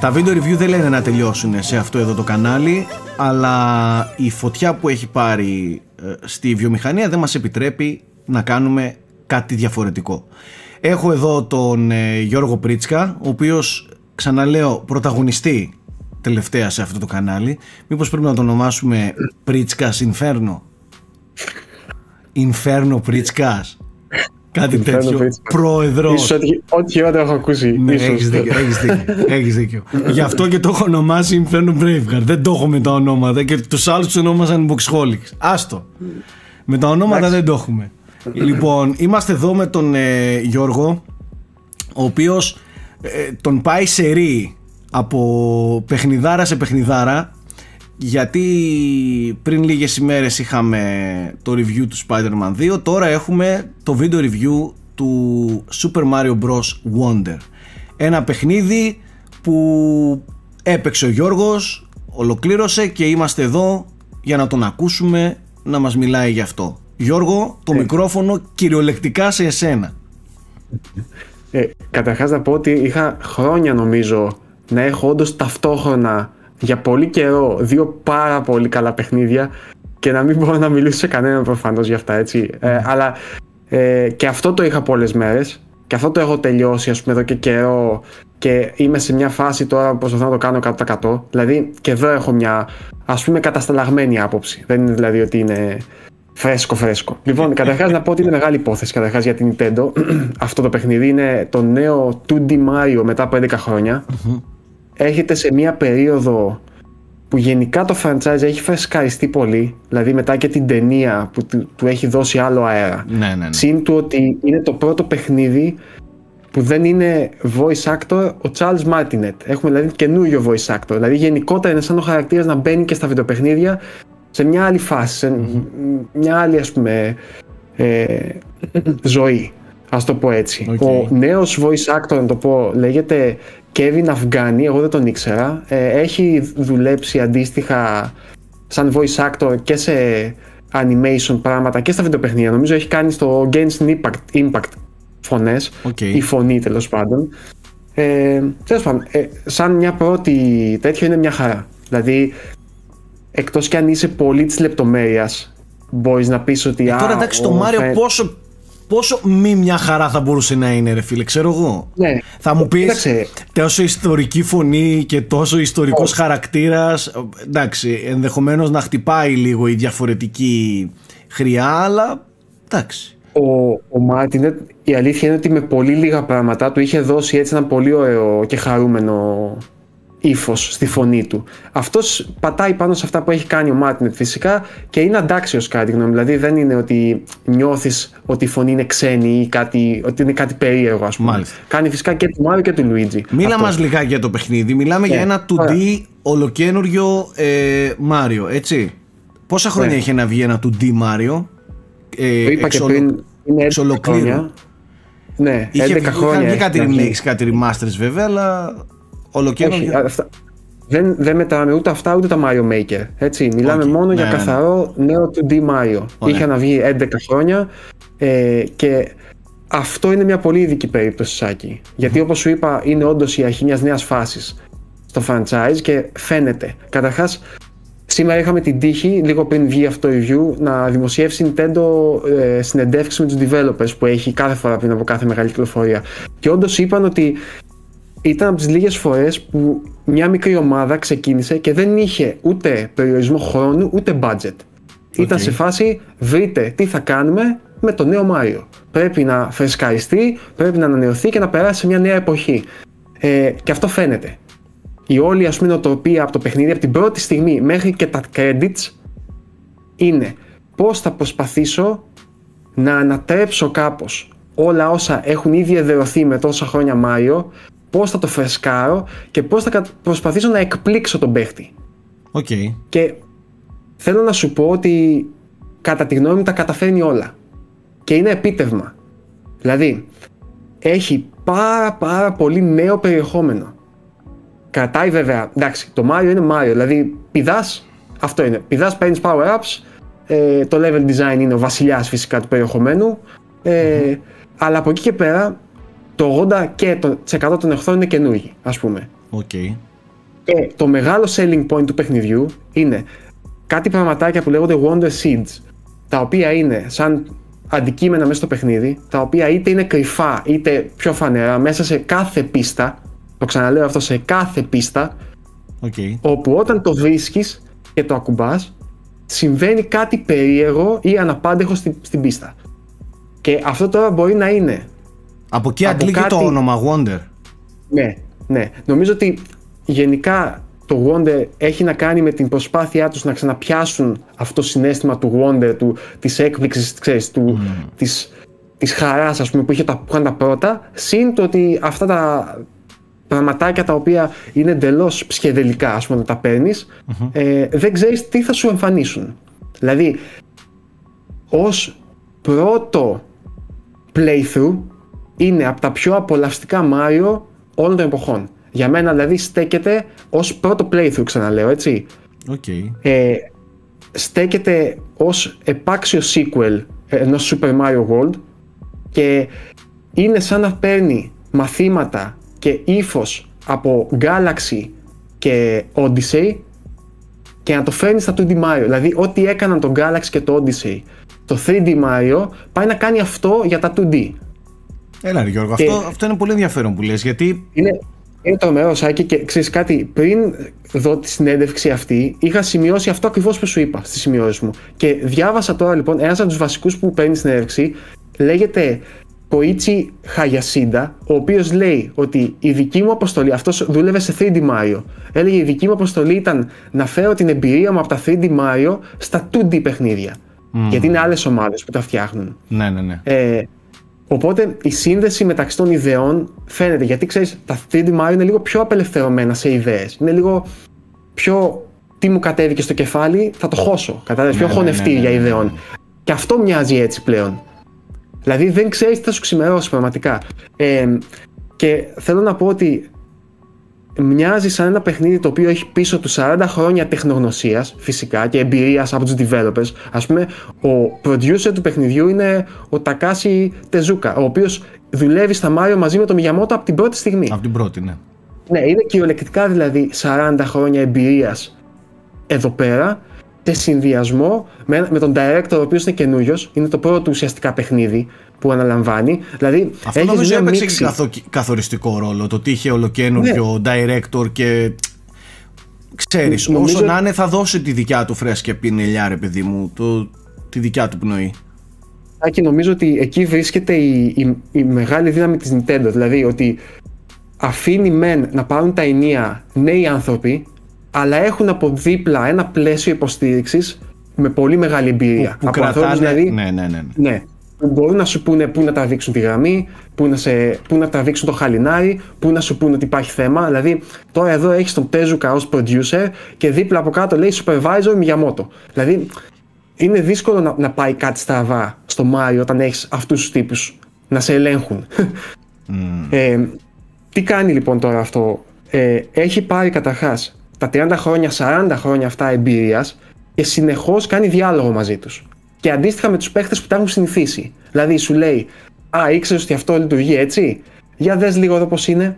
Τα βίντεο review δεν λένε να τελειώσουν σε αυτό εδώ το κανάλι, αλλά η φωτιά που έχει πάρει ε, στη βιομηχανία δεν μας επιτρέπει να κάνουμε κάτι διαφορετικό. Έχω εδώ τον ε, Γιώργο Πρίτσκα, ο οποίος ξαναλέω πρωταγωνιστή τελευταία σε αυτό το κανάλι. Μήπως πρέπει να το ονομάσουμε Πρίτσκας Inferno. Inferno Πρίτσκας. Κάτι τέτοιο. Πρόεδρος. ό,τι χειρότερο έχω ακούσει. Ναι, έχεις δίκιο. Έχεις δίκιο, έχεις δίκιο. Γι' αυτό και το έχω ονομάσει Inferno Braveheart. Δεν το έχω με τα ονόματα και τους άλλους τους ονόμασαν Boxholics. Άστο. Με τα ονόματα δεν το έχουμε. λοιπόν, είμαστε εδώ με τον ε, Γιώργο, ο οποίος ε, τον πάει σε ρί από παιχνιδάρα σε παιχνιδάρα γιατί πριν λίγες ημέρες είχαμε το review του Spider-Man 2 τώρα έχουμε το video review του Super Mario Bros. Wonder ένα παιχνίδι που έπαιξε ο Γιώργος ολοκλήρωσε και είμαστε εδώ για να τον ακούσουμε να μας μιλάει γι' αυτό Γιώργο το ε. μικρόφωνο κυριολεκτικά σε εσένα ε, Καταρχάς να πω ότι είχα χρόνια νομίζω να έχω όντως ταυτόχρονα για πολύ καιρό δύο πάρα πολύ καλά παιχνίδια και να μην μπορώ να μιλήσω σε κανέναν προφανώς για αυτά έτσι. Ε, αλλά ε, και αυτό το είχα πολλές μέρες και αυτό το έχω τελειώσει ας πούμε εδώ και καιρό και είμαι σε μια φάση τώρα που προσπαθώ να το κάνω 100%. Δηλαδή και εδώ έχω μια ας πούμε κατασταλαγμένη άποψη. Δεν είναι δηλαδή ότι είναι φρέσκο φρέσκο. Λοιπόν, καταρχάς να πω ότι είναι μεγάλη υπόθεση καταρχάς για την Nintendo. αυτό το παιχνίδι είναι το νέο 2D Mario μετά από 11 χρονια έρχεται σε μια περίοδο που γενικά το franchise έχει φρεσκαριστεί πολύ, δηλαδή μετά και την ταινία που του, έχει δώσει άλλο αέρα. Ναι, ναι, ναι. Συν του ότι είναι το πρώτο παιχνίδι που δεν είναι voice actor ο Charles Martinet. Έχουμε δηλαδή καινούριο voice actor. Δηλαδή γενικότερα είναι σαν ο χαρακτήρας να μπαίνει και στα βιντεοπαιχνίδια σε μια άλλη φάση, σε μια άλλη ας πούμε ε, ζωή. Ας το πω έτσι. Ο νέος voice actor, να το πω, λέγεται Kevin Αφγκάνη, εγώ δεν τον ήξερα. Ε, έχει δουλέψει αντίστοιχα σαν voice actor και σε animation πράγματα και στα βιντεοπαιχνία. Νομίζω έχει κάνει στο Genshin Impact, Impact φωνές, okay. η φωνή τέλος πάντων. Ε, τέλος πάντων, ε, σαν μια πρώτη τέτοιο είναι μια χαρά. Δηλαδή, εκτός και αν είσαι πολύ της λεπτομέρειας, μπορείς να πεις ότι... Ε, τώρα εντάξει, το Μάριο πόσο πόσο μη μια χαρά θα μπορούσε να είναι, ρε φίλε, ξέρω εγώ. Ναι. Θα μου πεις τόσο ιστορική φωνή και τόσο ιστορικός oh. χαρακτήρας. Εντάξει, ενδεχομένως να χτυπάει λίγο η διαφορετική χροιά, αλλά εντάξει. Ο, ο Μάρτιν, η αλήθεια είναι ότι με πολύ λίγα πράγματα του είχε δώσει έτσι ένα πολύ ωραίο και χαρούμενο ύφος στη φωνή του. Αυτός πατάει πάνω σε αυτά που έχει κάνει ο Μάρτινετ φυσικά και είναι αντάξιος κατά τη γνώμη. Δηλαδή δεν είναι ότι νιώθεις ότι η φωνή είναι ξένη ή κάτι, ότι είναι κάτι περίεργο, ας πούμε. Μάλιστα. Κάνει φυσικά και του Μάριο και του Λουίτζι. Μίλα μας λιγάκι για το παιχνίδι. Μιλάμε για ναι. ένα 2D ολοκένουργιο ε, Μάριο, έτσι. Πόσα χρόνια ναι. έχει να βγει ένα 2D Μάριο; Ε, το είπα και πριν. Είναι χρόνια. Ναι, είχε, 11 χρόνια. Είχε κάτι remakes, κάτι remasters βέβαια, αλλά όχι, αυτά, δεν, δεν μετράμε ούτε αυτά ούτε τα Mario Maker. Έτσι. Μιλάμε μόνο για ναι, ναι. καθαρό νέο 2D Mario. Είχε να βγει 11 χρόνια ε, και αυτό είναι μια πολύ ειδική περίπτωση Σάκη. Γιατί όπως σου είπα είναι όντως η αρχή μιας νέας φάσης στο franchise και φαίνεται. Καταρχάς Σήμερα είχαμε την τύχη, λίγο πριν βγει αυτό το review, να δημοσιεύσει Nintendo ε, συνεντεύξεις με τους developers που έχει κάθε φορά πριν από κάθε μεγάλη κυκλοφορία. Και όντως είπαν ότι ήταν από τις λίγες φορές που μια μικρή ομάδα ξεκίνησε και δεν είχε ούτε περιορισμό χρόνου ούτε budget. Ήταν σε φάση βρείτε τι θα κάνουμε με το νέο Μάριο. Πρέπει να φρεσκαριστεί, πρέπει να ανανεωθεί και να περάσει σε μια νέα εποχή. Ε, και αυτό φαίνεται. Η όλη ας πούμε νοοτροπία από το παιχνίδι από την πρώτη στιγμή μέχρι και τα credits είναι πώς θα προσπαθήσω να ανατρέψω κάπως όλα όσα έχουν ήδη εδρεωθεί με τόσα χρόνια Μάριο πώς θα το φρεσκάρω και πώς θα προσπαθήσω να εκπλήξω τον παίχτη. Okay. Και θέλω να σου πω ότι κατά τη γνώμη μου τα καταφέρνει όλα. Και είναι επίτευγμα. Δηλαδή, έχει πάρα πάρα πολύ νέο περιεχόμενο. Κρατάει βέβαια, εντάξει, το Mario είναι Mario, δηλαδή πηδάς, αυτό είναι. Πηδάς, παίρνεις power-ups, ε, το level design είναι ο βασιλιάς φυσικά του περιεχομένου, ε, αλλά από εκεί και πέρα το 80% και το 100 των εχθρών είναι καινούργοι, ας πούμε. Okay. Και το μεγάλο selling point του παιχνιδιού είναι κάτι πραγματάκια που λέγονται Wonder Seeds, τα οποία είναι σαν αντικείμενα μέσα στο παιχνίδι, τα οποία είτε είναι κρυφά είτε πιο φανερά μέσα σε κάθε πίστα, το ξαναλέω αυτό σε κάθε πίστα, okay. όπου όταν το βρίσκεις και το ακουμπάς, συμβαίνει κάτι περίεργο ή αναπάντεχο στην, στην πίστα. Και αυτό τώρα μπορεί να είναι. Από εκεί αντλήγει το όνομα Wonder. Ναι, ναι. Νομίζω ότι γενικά το Wonder έχει να κάνει με την προσπάθειά τους να ξαναπιάσουν αυτό το συνέστημα του Wonder, του, της έκπληξης, ξέρεις, του, mm. της, της χαράς ας πούμε, που, είχε τα, που τα πρώτα, συν το ότι αυτά τα πραγματάκια τα οποία είναι εντελώς ψυχεδελικά, ας πούμε, να τα παίρνεις, ε, δεν ξέρεις τι θα σου εμφανίσουν. Δηλαδή, ως πρώτο playthrough είναι από τα πιο απολαυστικά Mario όλων των εποχών. Για μένα δηλαδή στέκεται ως πρώτο playthrough ξαναλέω έτσι. Okay. Ε, στέκεται ως επάξιο sequel ενός Super Mario World και είναι σαν να παίρνει μαθήματα και ύφος από Galaxy και Odyssey και να το φέρνει στα 2D Mario. Δηλαδή ό,τι έκαναν το Galaxy και το Odyssey το 3D Mario πάει να κάνει αυτό για τα 2D. Έλα ρε Γιώργο, αυτό, αυτό είναι πολύ ενδιαφέρον που λες γιατί... Είναι, είναι τρομερό Σάκη και ξέρεις κάτι, πριν δω τη συνέντευξη αυτή, είχα σημειώσει αυτό ακριβώς που σου είπα στις σημειώσεις μου. Και διάβασα τώρα λοιπόν, ένας από τους βασικούς που παίρνει συνέντευξη λέγεται Koichi Hayashida, ο οποίος λέει ότι η δική μου αποστολή, αυτός δούλευε σε 3D Mario. Έλεγε η δική μου αποστολή ήταν να φέρω την εμπειρία μου από τα 3D Mario στα 2D παιχνίδια. Γιατί είναι άλλες ομάδες που τα φτιάχνουν. Ναι, ναι, ναι. Ε, Οπότε η σύνδεση μεταξύ των ιδεών φαίνεται γιατί ξέρεις, τα 3D Mario είναι λίγο πιο απελευθερωμένα σε ιδέες. Είναι λίγο πιο τι μου κατέβηκε στο κεφάλι, θα το χώσω. Κατάλαβες, πιο ναι, ναι, χωνευτήρια ναι, ιδεών. Και αυτό μοιάζει έτσι πλέον. Δηλαδή δεν ξέρεις τι θα σου ξημερώσει πραγματικά. Ε, και θέλω να πω ότι μοιάζει σαν ένα παιχνίδι το οποίο έχει πίσω του 40 χρόνια τεχνογνωσίας φυσικά και εμπειρίας από τους developers. Α πούμε, ο producer του παιχνιδιού είναι ο Τακάσι Τεζούκα, ο οποίος δουλεύει στα Mario μαζί με τον Μιγιαμότο από την πρώτη στιγμή. Από την πρώτη, ναι. Ναι, είναι κυριολεκτικά δηλαδή 40 χρόνια εμπειρίας εδώ πέρα σε συνδυασμό με, με τον director ο οποίος είναι καινούριος, είναι το πρώτο ουσιαστικά παιχνίδι που αναλαμβάνει. Δηλαδή, Αυτό νομίζω έπαιξε μίξη... καθο... καθοριστικό ρόλο. Το ότι είχε ολοκένουργιο ναι. director και. Ξέρεις, νομίζω... όσο να είναι θα δώσει τη δικιά του φρέσκια πινελιά ρε παιδί μου, το... τη δικιά του πνοή. Και νομίζω ότι εκεί βρίσκεται η, η, η μεγάλη δύναμη της Nintendo, δηλαδή ότι αφήνει μεν να πάρουν τα ενία νέοι άνθρωποι, αλλά έχουν από δίπλα ένα πλαίσιο υποστήριξης με πολύ μεγάλη εμπειρία. Που, που κρατάνε, δηλαδή, ναι, ναι, ναι. ναι. Ναι που μπορούν να σου πούνε πού να τραβήξουν τη γραμμή, πού να, σε, πού να τραβήξουν το χαλινάρι, πού να σου πούνε ότι υπάρχει θέμα. Δηλαδή, τώρα εδώ έχεις τον Τέζουκα ως producer και δίπλα από κάτω λέει supervisor Miyamoto. Δηλαδή, είναι δύσκολο να, να πάει κάτι στραβά στο Μάριο όταν έχεις αυτούς τους τύπους να σε ελέγχουν. Mm. Ε, τι κάνει λοιπόν τώρα αυτό; Ε, έχει πάρει καταρχάς τα 30 χρόνια, 40 χρόνια αυτά εμπειρίας και συνεχώς κάνει διάλογο μαζί τους και αντίστοιχα με τους παίχτες που τα έχουν συνηθίσει. Δηλαδή σου λέει, Α, ήξερες ότι αυτό λειτουργεί έτσι; Για δες λίγο εδώ πώς είναι.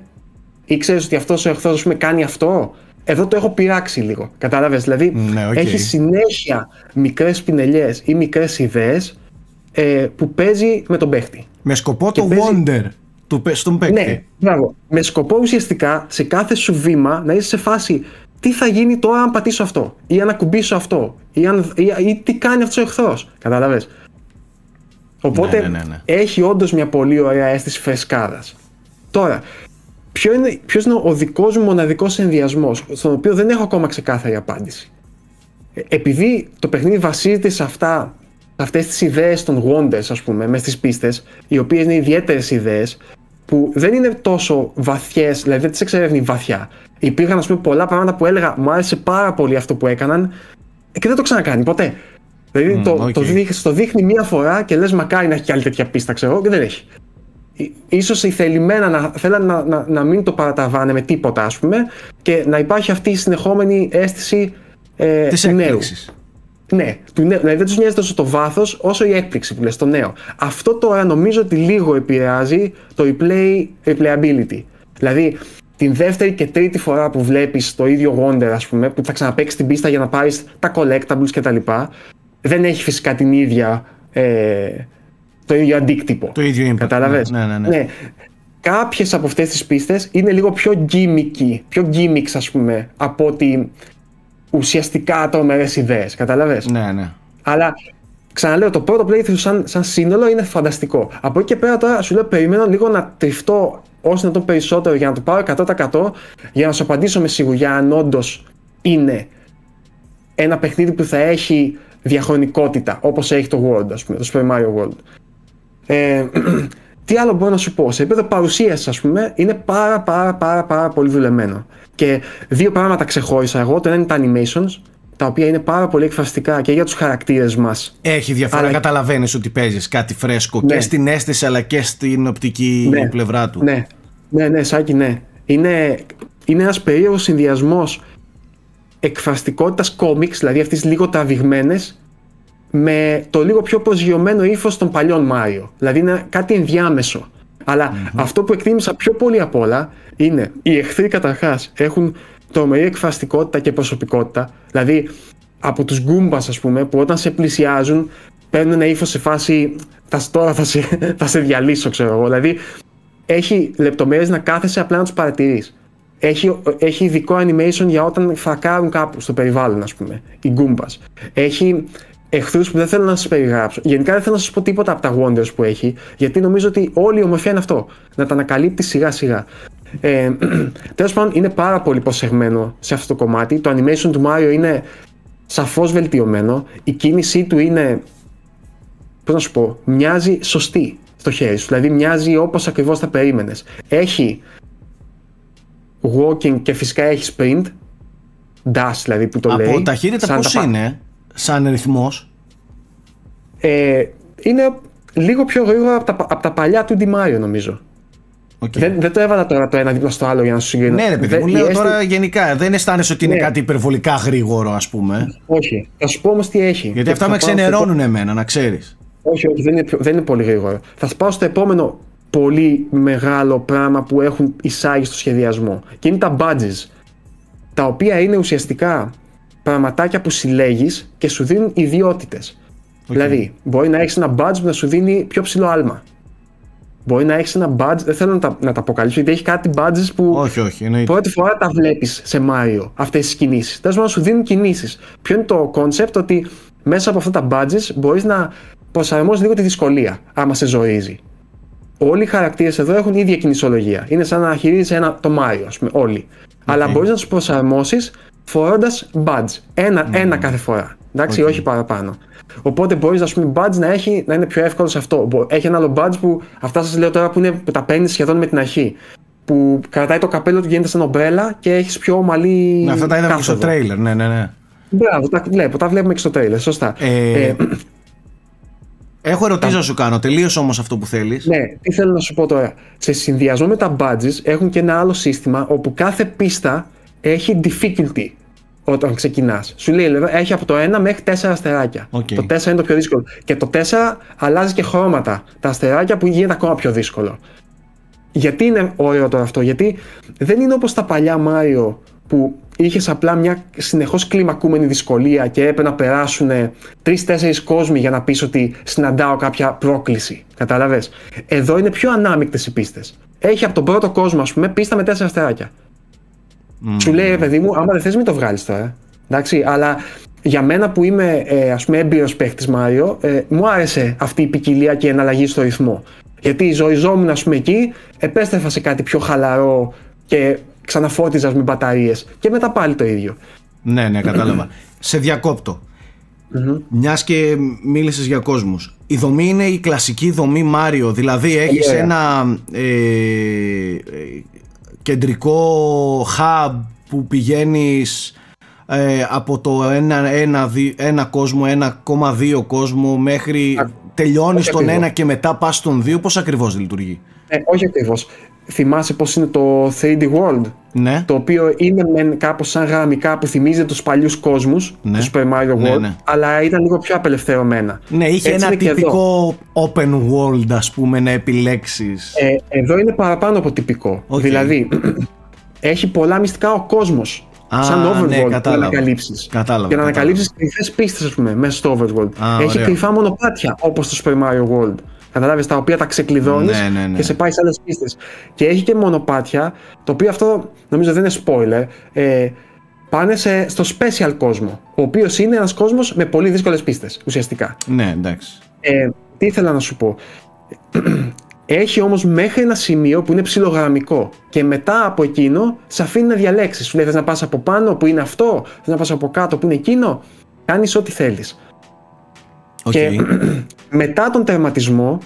Ήξερες ότι αυτός ο εχθρός με κάνει αυτό; Εδώ το έχω πειράξει λίγο. Κατάλαβες; Δηλαδή ναι, okay. έχει συνέχεια μικρές πινελιές ή μικρές ιδέες ε, που παίζει με τον παίχτη. Με σκοπό το παίζει... wonder του, στον παίχτη. Ναι, μπράβο. Με σκοπό ουσιαστικά σε κάθε σου βήμα να είσαι σε φάση τι θα γίνει τώρα αν πατήσω αυτό ή αν ακουμπήσω αυτό ή, αν, ή, ή τι κάνει αυτός ο εχθρός, κατάλαβες; Οπότε ναι, ναι, ναι, έχει όντως μια πολύ ωραία αίσθηση φρεσκάδας. Τώρα, ποιο είναι, ποιος είναι ο δικός μου μοναδικός ενδιασμός, στον οποίο δεν έχω ακόμα ξεκάθαρη απάντηση; Ε, επειδή το παιχνίδι βασίζεται σε αυτά, αυτές τις ιδέες των Wonders, ας πούμε, μες στις πίστες, οι οποίες είναι ιδιαίτερες ιδέες, που δεν είναι τόσο βαθιές, δηλαδή δεν τις εξερεύνει βαθιά υπήρχαν ας πούμε πολλά πράγματα που έλεγα μου άρεσε πάρα πολύ αυτό που έκαναν και δεν το ξανακάνει ποτέ. Δηλαδή το, okay. το, δείχνει, το δείχνει μία φορά και λες μακάρι να έχει και άλλη τέτοια πίστα ξέρω και δεν έχει. Ίσως η θελημένα να θέλαν να, να, να μην το παραταβάνε με τίποτα ας πούμε και να υπάρχει αυτή η συνεχόμενη αίσθηση ε, Της του νέου. Ναι, του νέου. Δηλαδή δεν τους νοιάζει τόσο το βάθος όσο η έκπληξη που λες, το νέο. Αυτό τώρα νομίζω ότι λίγο επηρεάζει το replay, replayability. Δηλαδή την δεύτερη και τρίτη φορά που βλέπεις το ίδιο Wonder ας πούμε που θα ξαναπαίξεις την πίστα για να πάρεις τα collectables κτλ δεν έχει φυσικά την ίδια ε, το ίδιο αντίκτυπο. Το ίδιο impact. Κατάλαβες; Ναι, ναι, ναι. ναι. Κάποιες από αυτές τις πίστες είναι λίγο πιο gimmicky, πιο gimmicks ας πούμε από ότι ουσιαστικά τρομερές ιδέες. Κατάλαβες; Ναι, ναι. Αλλά ξαναλέω, το πρώτο playthrough σαν, σαν σύνολο είναι φανταστικό. Από εκεί και πέρα τώρα σου λέω περιμένω λίγο να τριφτώ όσο να το περισσότερο για να το πάρω 100% για να σου απαντήσω με σιγουριά αν όντως είναι ένα παιχνίδι που θα έχει διαχρονικότητα όπως έχει το World, ας πούμε, το Super Mario World. Ε, τι άλλο μπορώ να σου πω, σε επίπεδο παρουσίαση, ας πούμε, είναι πάρα πάρα πάρα πάρα πολύ δουλεμένο. Και δύο πράγματα ξεχώρισα εγώ. Το ένα είναι τα animations, τα οποία είναι πάρα πολύ εκφραστικά και για τους χαρακτήρες μας. Έχει διαφορά, αλλά... καταλαβαίνεις ότι παίζεις κάτι φρέσκο ναι. και στην αίσθηση αλλά και στην οπτική ναι. πλευρά του. Ναι, ναι, ναι, Σάκη, ναι. Είναι, είναι ένας περίεργος συνδυασμός εκφραστικότητας κόμιξ, δηλαδή αυτέ λίγο τραβηγμένες, με το λίγο πιο προσγειωμένο ύφος των παλιών Μάριο. Δηλαδή είναι κάτι ενδιάμεσο. αυτό που εκτίμησα πιο πολύ απ' όλα είναι οι εχθροί καταρχάς έχουν τρομερή εκφραστικότητα και προσωπικότητα. Δηλαδή από τους γκούμπα, ας πούμε, που όταν σε πλησιάζουν παίρνουν ένα ύφος σε φάση. Θα, τώρα θα σε, θα σε διαλύσω, ξέρω εγώ. Δηλαδή έχει λεπτομέρειες να κάθεσαι απλά να τους παρατηρείς. Έχει, έχει ειδικό animation για όταν φακάρουν κάπου στο περιβάλλον, ας πούμε, οι γκούμπα. Έχει εχθρούς που δεν θέλω να σας περιγράψω. Γενικά δεν θέλω να σας πω τίποτα από τα wonders που έχει, γιατί νομίζω ότι όλη η ομορφιά είναι αυτό. Να τα ανακαλύπτει σιγά σιγά. Ε, Τέλος πάντων, είναι πάρα πολύ προσεγμένο σε αυτό το κομμάτι. Το animation του Mario είναι σαφώς βελτιωμένο. Η κίνησή του είναι. Πώς να σου πω, μοιάζει σωστή στο χέρι σου. Δηλαδή μοιάζει όπως ακριβώς τα περίμενες. Έχει walking και φυσικά έχει sprint. Dash δηλαδή που το Από λέει. Από ταχύτητα πώς είναι σαν ρυθμός; Ε, είναι λίγο πιο γρήγορα από τα, από τα παλιά του Mario νομίζω. Okay. Δεν, δεν το έβαλα τώρα το ένα δίπλα στο άλλο για να σου συγκρίνω. Ναι, ρε παιδί μου, λέω τώρα γενικά. Δεν αισθάνεσαι ότι είναι ναι. κάτι υπερβολικά γρήγορο, ας πούμε. Όχι. Θα σου πω όμως τι έχει. Γιατί αυτά με ξενερώνουν εμένα, να ξέρεις. Όχι, όχι, δεν είναι, δεν είναι πολύ γρήγορο. Θα σου πάω στο επόμενο πολύ μεγάλο πράγμα που έχουν εισάγει στο σχεδιασμό. Και είναι τα badges. Τα οποία είναι ουσιαστικά πραγματάκια που συλλέγεις και σου δίνουν ιδιότητες. Δηλαδή, μπορεί να έχεις ένα badge που να σου δίνει πιο ψηλό άλμα. Μπορεί να έχεις ένα badge, δεν θέλω να τα, να τα αποκαλύψω, γιατί έχει κάτι badges που όχι, όχι, εννοείται. πρώτη φορά τα βλέπεις σε Mario αυτές τις κινήσεις. Τέλος πάντων, σου δίνουν κινήσεις. Ποιο είναι το concept ότι μέσα από αυτά τα badges μπορείς να προσαρμόζει λίγο τη δυσκολία, άμα σε ζορίζει. Όλοι οι χαρακτήρες εδώ έχουν ίδια κινησιολογία. Είναι σαν να χειρίζεσαι ένα, το Mario, ας πούμε, όλοι. Αλλά μπορείς να τους προσαρμόσεις φορώντας badge. Ένα, ένα κάθε φορά. Εντάξει, όχι παραπάνω. Οπότε μπορείς, ας πούμε, badge να, έχει, να είναι πιο εύκολο σε αυτό. Έχει ένα άλλο badge που αυτά σας λέω τώρα που, είναι, που τα παίρνεις σχεδόν με την αρχή. Που κρατάει το καπέλο του, γίνεται σαν ομπρέλα και έχεις πιο ομαλή. Ναι, αυτά τα είδαμε και στο τρέιλερ, ναι, ναι, ναι. Μπράβο, τα βλέπω, τα βλέπουμε και στο τρέιλερ, σωστά. Ε, ε, έχω ερωτήσεις να σου κάνω, τελείω όμως αυτό που θέλεις. Ναι, τι θέλω να σου πω τώρα. Σε συνδυασμό με τα badges έχουν και ένα άλλο σύστημα όπου κάθε πίστα έχει difficulty όταν ξεκινάς. Σου λέει έχει από το 1 μέχρι 4 αστεράκια. Okay. Το 4 είναι το πιο δύσκολο. Και το 4 αλλάζει και χρώματα. Τα αστεράκια που γίνεται ακόμα πιο δύσκολο. Γιατί είναι ωραίο τώρα αυτό, Γιατί δεν είναι όπως τα παλιά Mario που είχες απλά μια συνεχώς κλιμακούμενη δυσκολία και έπρεπε να περάσουν 3-4 κόσμοι για να πεις ότι συναντάω κάποια πρόκληση. Κατάλαβες; Εδώ είναι πιο ανάμεικτες οι πίστες. Έχει από τον πρώτο κόσμο, ας πούμε, πίστα με 4 αστεράκια. Mm. Σου λέει, παιδί μου, άμα δεν θες, μην το βγάλεις τώρα. Εντάξει, αλλά για μένα που είμαι ε, ας πούμε έμπειρος παίχτης Μάριο, ε, μου άρεσε αυτή η ποικιλία και η εναλλαγή στο ρυθμό. Γιατί ζωιζόμουν ας πούμε εκεί, επέστρεφα σε κάτι πιο χαλαρό και ξαναφώτιζα με μπαταρίες και μετά πάλι το ίδιο. Ναι, ναι, κατάλαβα. σε διακόπτω. Mm-hmm. Μιας και μίλησες για κόσμους. Η δομή είναι η κλασική δομή Μάριο. Δηλαδή έχεις yeah. ένα ε, κεντρικό hub που πηγαίνεις ε, από το 1,2 κόσμο, 1,2 κόσμο μέχρι Α, τελειώνεις τον ένα και μετά πας στον 2. Πώς ακριβώς λειτουργεί; Ε, όχι ακριβώς. Θυμάσαι πώς είναι το 3D World; Ναι. Το οποίο είναι μεν κάπως σαν γραμμικά που θυμίζει τους παλιούς κόσμους ναι. τους Super Mario ναι, World, ναι, αλλά ήταν λίγο πιο απελευθερωμένα. Ναι, είχε ένα τυπικό open world ας πούμε να επιλέξεις. Ε, εδώ είναι παραπάνω από τυπικό. Δηλαδή, έχει πολλά μυστικά ο κόσμος σαν ναι, overworld κατάλαβα. να ανακαλύψεις. Κατάλαβα, Και να κατάλαβα. ανακαλύψεις κρυφές πίστες, ας πούμε, μέσα στο overworld. Α, Έχει ωραίο. κρυφά μονοπάτια όπως το Super Mario World. Καταλάβεις τα οποία τα ξεκλειδώνεις Ναι, ναι, ναι. και σε πάει σε άλλες πίστες. Και έχει και μονοπάτια, το οποίο αυτό νομίζω δεν είναι spoiler. Ε, πάνε σε, στο special κόσμο. Ο οποίος είναι ένας κόσμος με πολύ δύσκολες πίστες ουσιαστικά. Ναι, εντάξει. Ε, τι ήθελα να σου πω. Έχει όμως μέχρι ένα σημείο που είναι ψιλογραμμικό και μετά από εκείνο σε αφήνει να διαλέξεις. Σου λέει θες να πας από πάνω που είναι αυτό, θες να πας από κάτω που είναι εκείνο. Κάνεις ό,τι θέλεις. Οκ. Και μετά τον τερματισμό,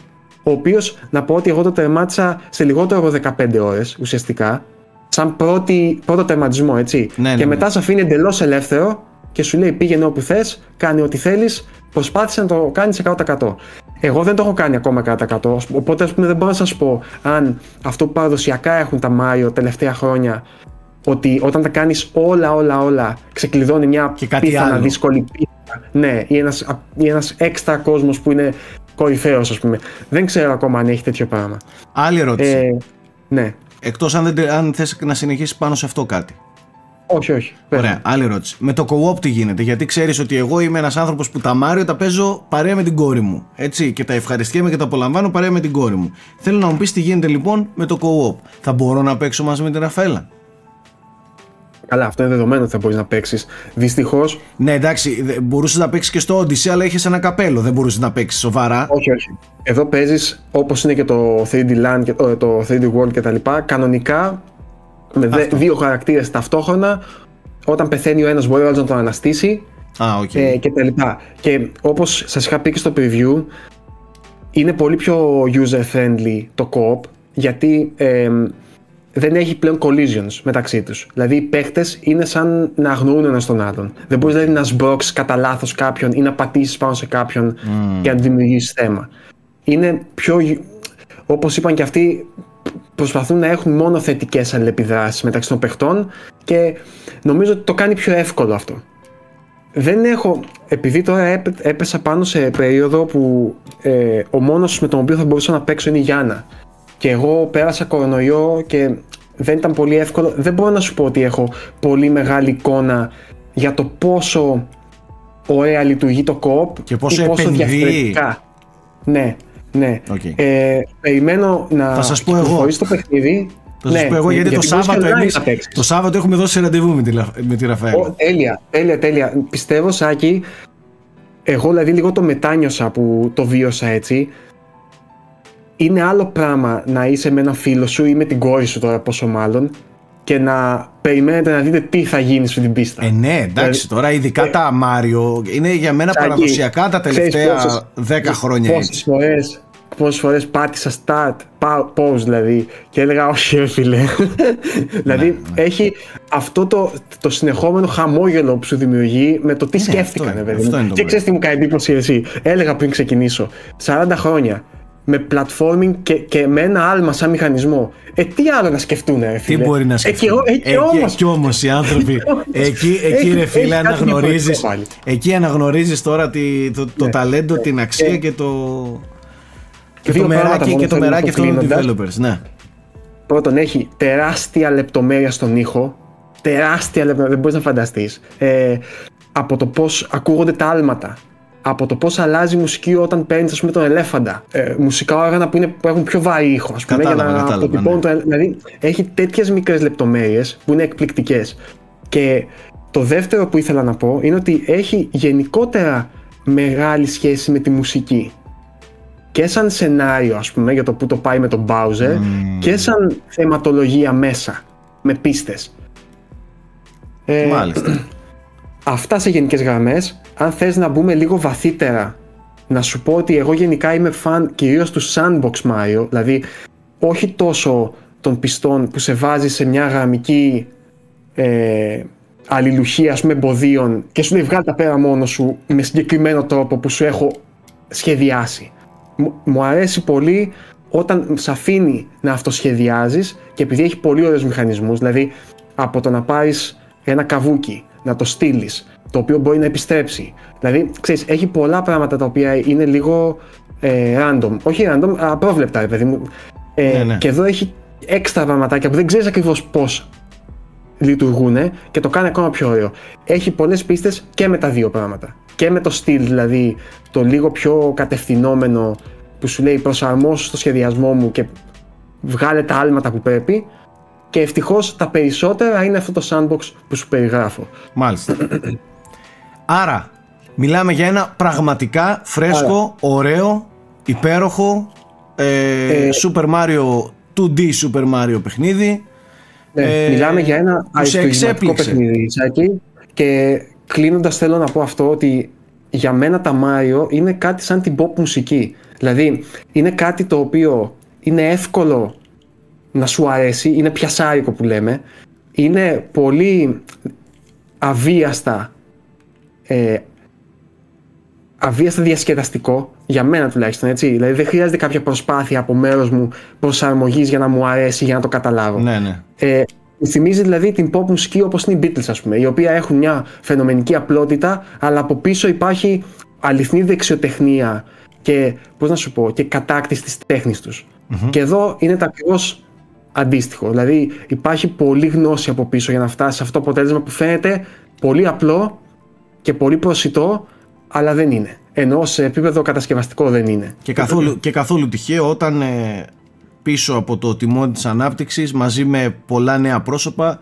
ο οποίος να πω ότι εγώ το τερμάτισα σε λιγότερο από 15 ώρες ουσιαστικά, σαν πρώτη, πρώτο τερματισμό έτσι. Ναι, ναι, και ναι. μετά σε αφήνει εντελώς ελεύθερο και σου λέει πήγαινε όπου θες, κάνει ό,τι θέλεις, προσπάθησε να το κάνεις 100%. Εγώ δεν το έχω κάνει ακόμα 100%, οπότε ας πούμε δεν μπορώ να σας πω αν αυτό που παραδοσιακά έχουν τα Mario τελευταία χρόνια ότι όταν τα κάνεις όλα όλα όλα ξεκλειδώνει μια Και κάτι πιθανά άλλο. δύσκολη πίστα. Ναι, ή ένας, α- ή ένας έξτρα κόσμος που είναι κορυφαίος ας πούμε. Δεν ξέρω ακόμα αν έχει τέτοιο πράγμα. Άλλη ερώτηση. Ε, ναι, Εκτός αν, δεν, τε- αν θες να συνεχίσεις πάνω σε αυτό κάτι. όχι όχι. πες Ωραία, μου. άλλη ερώτηση. Με το co-op τι γίνεται, γιατί ξέρεις ότι εγώ είμαι ένας άνθρωπος που τα Mario τα παίζω παρέα με την κόρη μου. Έτσι, και τα ευχαριστιέμαι και τα απολαμβάνω παρέα με την κόρη μου. Θέλω να μου πεις τι γίνεται λοιπόν με το co-op. Θα μπορώ να παίξω μαζί με την Ραφαέλα; Καλά, αυτό είναι δεδομένο ότι θα μπορείς να παίξεις. Δυστυχώς, Ναι, εντάξει, δε- μπορούσες να παίξεις και στο Odyssey, αλλά είχες ένα καπέλο. Δεν μπορούσες να παίξεις σοβαρά. όχι, όχι. Εδώ παίζεις όπως είναι και το 3D Land και ε, το 3D World κτλ. Κανονικά με δε- Αυτό. δύο χαρακτήρες ταυτόχρονα. Όταν πεθαίνει ο ένας, μπορεί ο άλλος να τον αναστήσει Α, οκ. ε, και τα λοιπά. Και όπως σας είχα πει και στο preview, είναι πολύ πιο user-friendly το co-op, γιατί εμ, δεν έχει πλέον collisions μεταξύ τους. Δηλαδή οι παίχτες είναι σαν να αγνοούν ένας τον άλλον. Δεν μπορείς δηλαδή να σμπρώξεις κατά λάθος κάποιον ή να πατήσεις πάνω σε κάποιον και να του δημιουργήσεις θέμα. Είναι πιο... Όπως είπαν και αυτοί, προσπαθούν να έχουν μόνο θετικές αλληλεπιδράσεις μεταξύ των παιχτών και νομίζω ότι το κάνει πιο εύκολο αυτό. Δεν έχω, επειδή τώρα έπε- έπεσα πάνω σε περίοδο που ε, ο μόνος με τον οποίο θα μπορούσα να παίξω είναι η Γιάννα και εγώ πέρασα κορονοϊό και δεν ήταν πολύ εύκολο. Δεν μπορώ να σου πω ότι έχω πολύ μεγάλη εικόνα για το πόσο ωραία λειτουργεί το co-op Και πόσο ή πόσο επενδύει. διαφορετικά. Ναι, ναι. Οκ. Ε, περιμένω να Θα σας πω εγώ. κυκλοφορήσει το παιχνίδι. Θα σας Ναι, πω εγώ γιατί, το, μπορείς Σάββατο και online εμείς, να παίξεις. το Σάββατο έχουμε δώσει ραντεβού με τη, Λα- με τη Ραφαέλα. Ω, τέλεια, τέλεια, τέλεια. Πιστεύω, Σάκη, εγώ δηλαδή λίγο το μετάνιωσα που το βίωσα έτσι. Είναι άλλο πράγμα να είσαι με ένα φίλο σου ή με την κόρη σου τώρα πόσο μάλλον και να περιμένετε να δείτε τι θα γίνει στην πίστα. Ε, ναι, εντάξει, Δηλαδή, τώρα ειδικά τα Μάριο είναι για μένα Σάκη, παραδοσιακά τα ξέρεις τελευταία πόσες- 10 χρόνια Πόσες έτσι. φορές, πόσες φορές πάτησα start, pa- pause δηλαδή και έλεγα όχι ρε φίλε. δηλαδή ναι. έχει αυτό το, το συνεχόμενο χαμόγελο που σου δημιουργεί με το τι Ναι, σκέφτηκαν αυτό είναι, παιδί αυτό μου. είναι το Και ωραίο. ξέρεις τι μου κάνει εντύπωση εσύ; Έλεγα πριν ξεκινήσω. 40 χρόνια με platforming και, και με ένα άλμα σαν μηχανισμό. Ε, τι άλλο να σκεφτούν, ρε Τι φίλε; μπορεί να Ε, σκεφτεί. και, ο- ε, και όμως. κι όμως οι άνθρωποι. εκεί, εκεί Έχει- ρε έχει φίλε κάτι αναγνωρίζεις, διαφορετικό πάλι. εκεί αναγνωρίζεις τώρα τη, το, το Ναι. ταλέντο, την αξία Ε, και το, και δύο το πράγματα μεράκι, μόνο και το θέλω να μεράκι πω αυτών των κλείνοντας. developers. Ναι. Πρώτον, έχει τεράστια λεπτομέρεια στον ήχο. Τεράστια λεπτομέρεια, δεν μπορείς να φανταστείς. Ε, από το πώς ακούγονται τα άλματα. Από το πώς αλλάζει η μουσική όταν παίρνεις, ας πούμε, τον ελέφαντα. Ε, μουσικά όργανα που, είναι, που έχουν πιο βαρύ ήχο, ας πούμε, Κατάλαβα, για να κατάλαβα, αποτυπώνουν ναι. το ελ- Δηλαδή, έχει τέτοιες μικρές λεπτομέρειες που είναι εκπληκτικές. Και το δεύτερο που ήθελα να πω είναι ότι έχει γενικότερα μεγάλη σχέση με τη μουσική και σαν σενάριο ας πούμε για το που το πάει με τον Bowser και σαν θεματολογία μέσα με πίστες ε, Μάλιστα. αυτά σε γενικές γραμμές αν θες να μπούμε λίγο βαθύτερα να σου πω ότι εγώ γενικά είμαι φαν κυρίως του Sandbox Mario δηλαδή όχι τόσο των πιστών που σε βάζει σε μια γραμμική ε, αλληλουχία ας πούμε εμποδίων και σου λέει βγάλει τα πέρα μόνο σου με συγκεκριμένο τρόπο που σου έχω σχεδιάσει. Μου- Μου αρέσει πολύ όταν σε αφήνει να αυτοσχεδιάζεις και επειδή έχει πολύ ωραίους μηχανισμούς, δηλαδή από το να πάρεις ένα καβούκι, να το στείλεις, το οποίο μπορεί να επιστρέψει. Δηλαδή, ξέρεις, έχει πολλά πράγματα τα οποία είναι λίγο ε, random. Όχι random, απρόβλεπτα, ρε παιδί μου. Ε, Ναι, ναι. Και εδώ έχει έξτρα πραγματάκια που δεν ξέρεις ακριβώς πώς λειτουργούν και το κάνει ακόμα πιο ωραίο. Έχει πολλές πίστες και με τα δύο πράγματα. Και με το στυλ, δηλαδή το λίγο πιο κατευθυνόμενο που σου λέει προσαρμόσου στο σχεδιασμό μου και βγάλε τα άλματα που πρέπει. Και ευτυχώς τα περισσότερα είναι αυτό το sandbox που σου περιγράφω. Μάλιστα. Άρα, μιλάμε για ένα πραγματικά φρέσκο, ωραίο, υπέροχο ε, ε, Super Mario 2D Super Mario παιχνίδι. Ναι, ε, μιλάμε για ένα αριστουργηματικό παιχνίδι, Και κλείνοντας θέλω να πω αυτό ότι για μένα τα Mario είναι κάτι σαν την pop μουσική. Δηλαδή είναι κάτι το οποίο είναι εύκολο να σου αρέσει, είναι πιασάρικο που λέμε, είναι πολύ αβίαστα ε, αβίαστα διασκεδαστικό, για μένα τουλάχιστον έτσι. Δηλαδή δεν χρειάζεται κάποια προσπάθεια από μέρος μου προσαρμογής για να μου αρέσει, για να το καταλάβω. Ναι, ναι. Ε, μου θυμίζει δηλαδή την pop μουσική όπως είναι οι Beatles, ας πούμε, η οποία έχουν μια φαινομενική απλότητα, αλλά από πίσω υπάρχει αληθινή δεξιοτεχνία και, πώς να σου πω, και κατάκτηση της τέχνης τους. Και εδώ είναι τα ακριβώς αντίστοιχο. Δηλαδή υπάρχει πολλή γνώση από πίσω για να φτάσει σε αυτό το αποτέλεσμα που φαίνεται πολύ απλό και πολύ προσιτό, αλλά δεν είναι. Ενώ σε επίπεδο κατασκευαστικό δεν είναι. Και καθόλου, και καθόλου τυχαίο όταν ε, πίσω από το τιμόνι της ανάπτυξης μαζί με πολλά νέα πρόσωπα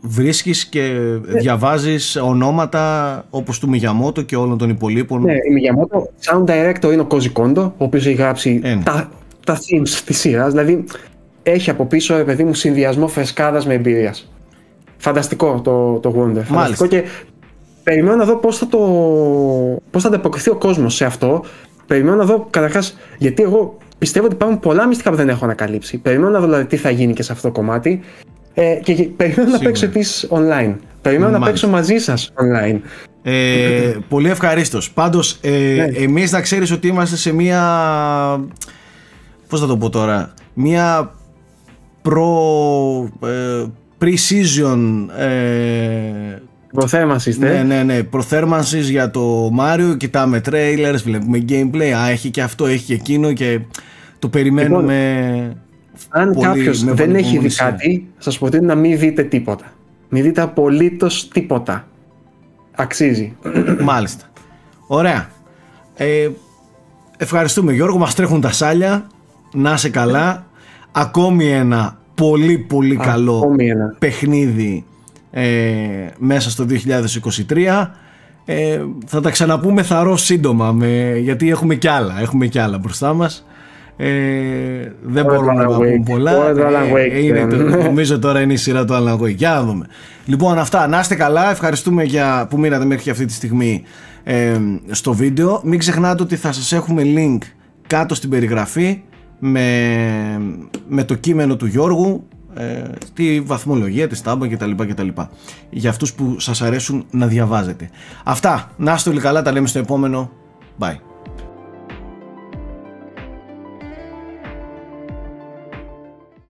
βρίσκεις και ναι. διαβάζεις ονόματα όπως του Μιγιαμότο και όλων των υπολείπων. Ναι, η Μιγιαμότο sound director είναι ο Κόζι Κόντο, ο οποίος έχει γράψει ε, ναι. τα, τα themes της σειράς, δηλαδή έχει από πίσω, παιδί μου, συνδυασμό φρεσκάδας με εμπειρίας. Φανταστικό το, το Wonder. Φανταστικό και περιμένω να δω πώς θα, το, πώς θα ανταποκριθεί ο κόσμος σε αυτό. Περιμένω να δω καταρχάς, γιατί εγώ πιστεύω ότι υπάρχουν πολλά μυστικά που δεν έχω ανακαλύψει. Περιμένω να δω δηλαδή τι θα γίνει και σε αυτό το κομμάτι. Ε, και, και περιμένω να παίξω επίσης online. Περιμένω να παίξω μαζί σας online. Ε, πολύ ευχαρίστως. Πάντως, ε, ναι. εμείς να ξέρεις ότι είμαστε σε μία. Πώς θα το πω τώρα; Μία προ. Ε, pre-season ε, Προθέρμανσης, ναι. Ναι, ναι, Προθέρμανσης για το Mario. Κοιτάμε trailers, βλέπουμε gameplay. Α, έχει και αυτό, έχει και εκείνο και το περιμένουμε. Λοιπόν, αν κάποιος δεν έχει δει κάτι, σας προτείνω να μην δείτε τίποτα. Μην δείτε απολύτως τίποτα. Αξίζει. Μάλιστα. Ωραία. Ε, ευχαριστούμε Γιώργο, μας τρέχουν τα σάλια. Να είσαι καλά. Ακόμη ένα πολύ πολύ καλό παιχνίδι ε, μέσα στο 2023 ε, θα τα ξαναπούμε θαρώ σύντομα με, γιατί έχουμε κι άλλα έχουμε κι άλλα μπροστά μας. Ε, δεν μπορούμε να πούμε πολλά. Ε, είναι, νομίζω τώρα είναι η σειρά του Alan Wake. Για να δούμε. Λοιπόν αυτά. Να είστε καλά. Ευχαριστούμε για που μείνατε μέχρι αυτή τη στιγμή ε, στο βίντεο. Μην ξεχνάτε ότι θα σας έχουμε link κάτω στην περιγραφή με, με το κείμενο του Γιώργου ε, τη βαθμολογία, τη στάμπα κτλ. κτλ. Για αυτούς που σας αρέσουν να διαβάζετε. Αυτά. Να είστε όλοι καλά. Τα λέμε στο επόμενο. Bye.